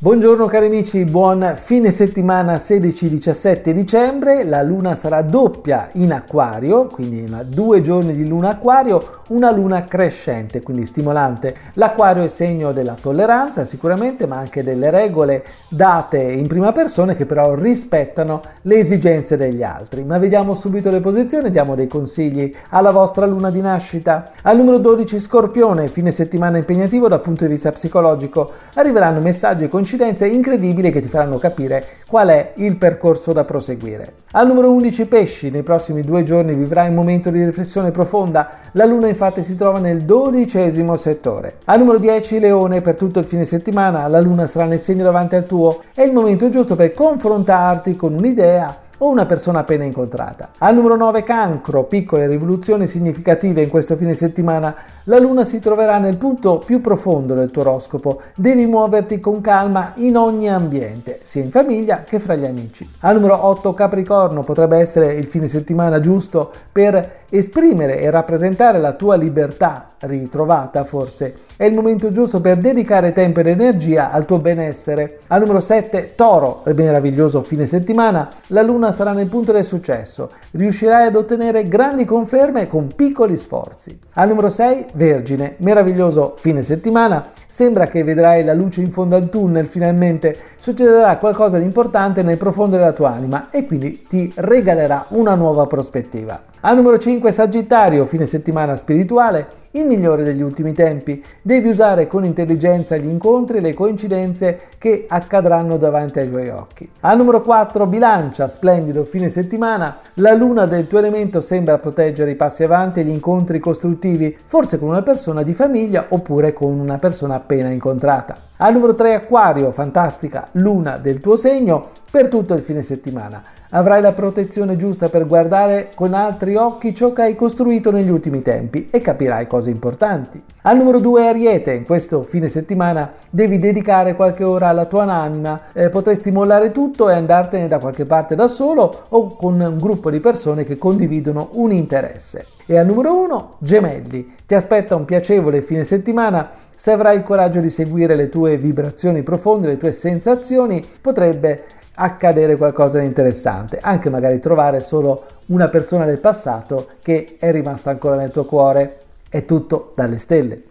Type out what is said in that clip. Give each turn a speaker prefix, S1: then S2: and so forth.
S1: Buongiorno cari amici, buon fine settimana 16-17 dicembre, la luna sarà doppia in acquario, quindi due giorni di luna acquario, una luna crescente, quindi stimolante. L'acquario è segno della tolleranza sicuramente, ma anche delle regole date in prima persona che però rispettano le esigenze degli altri. Ma vediamo subito le posizioni, diamo dei consigli alla vostra luna di nascita. Al numero 12 Scorpione, fine settimana impegnativo dal punto di vista psicologico, arriveranno messaggi e coincidenze incredibili che ti faranno capire qual è il percorso da proseguire. Al numero 11 Pesci, nei prossimi due giorni vivrai un momento di riflessione profonda, la luna infatti si trova nel dodicesimo settore. Al numero 10 Leone, per tutto il fine settimana la luna sarà nel segno davanti al tuo, è il momento giusto per confrontarti con un'idea o una persona appena incontrata. Al numero 9 cancro, piccole rivoluzioni significative in questo fine settimana. La luna si troverà nel punto più profondo del tuo oroscopo. Devi muoverti con calma in ogni ambiente, sia in famiglia che fra gli amici. Al numero 8 capricorno, potrebbe essere il fine settimana giusto per esprimere e rappresentare la tua libertà ritrovata forse. È il momento giusto per dedicare tempo ed energia al tuo benessere. Al numero 7 toro, il meraviglioso fine settimana. La luna sarà nel punto del successo. Riuscirai ad ottenere grandi conferme con piccoli sforzi. Al numero 6, Vergine, meraviglioso fine settimana. Sembra che vedrai la luce in fondo al tunnel finalmente. Succederà qualcosa di importante nel profondo della tua anima e quindi ti regalerà una nuova prospettiva. Al numero 5 Sagittario, fine settimana spirituale, il migliore degli ultimi tempi. Devi usare con intelligenza gli incontri e le coincidenze che accadranno davanti ai tuoi occhi. Al numero 4 Bilancia, splendido fine settimana, la luna del tuo elemento sembra proteggere i passi avanti e gli incontri costruttivi, forse con una persona di famiglia oppure con una persona appena incontrata. Al numero 3 Aquario, fantastica luna del tuo segno per tutto il fine settimana. Avrai la protezione giusta per guardare con altri occhi ciò che hai costruito negli ultimi tempi e capirai cose importanti. Al numero 2 Ariete, in questo fine settimana devi dedicare qualche ora alla tua anima, eh, potresti mollare tutto e andartene da qualche parte da solo o con un gruppo di persone che condividono un interesse. E al numero 1 Gemelli, ti aspetta un piacevole fine settimana, se avrai il coraggio di seguire le tue vibrazioni profonde, le tue sensazioni, potrebbe accadere qualcosa di interessante, anche magari trovare solo una persona del passato che è rimasta ancora nel tuo cuore. È tutto dalle stelle.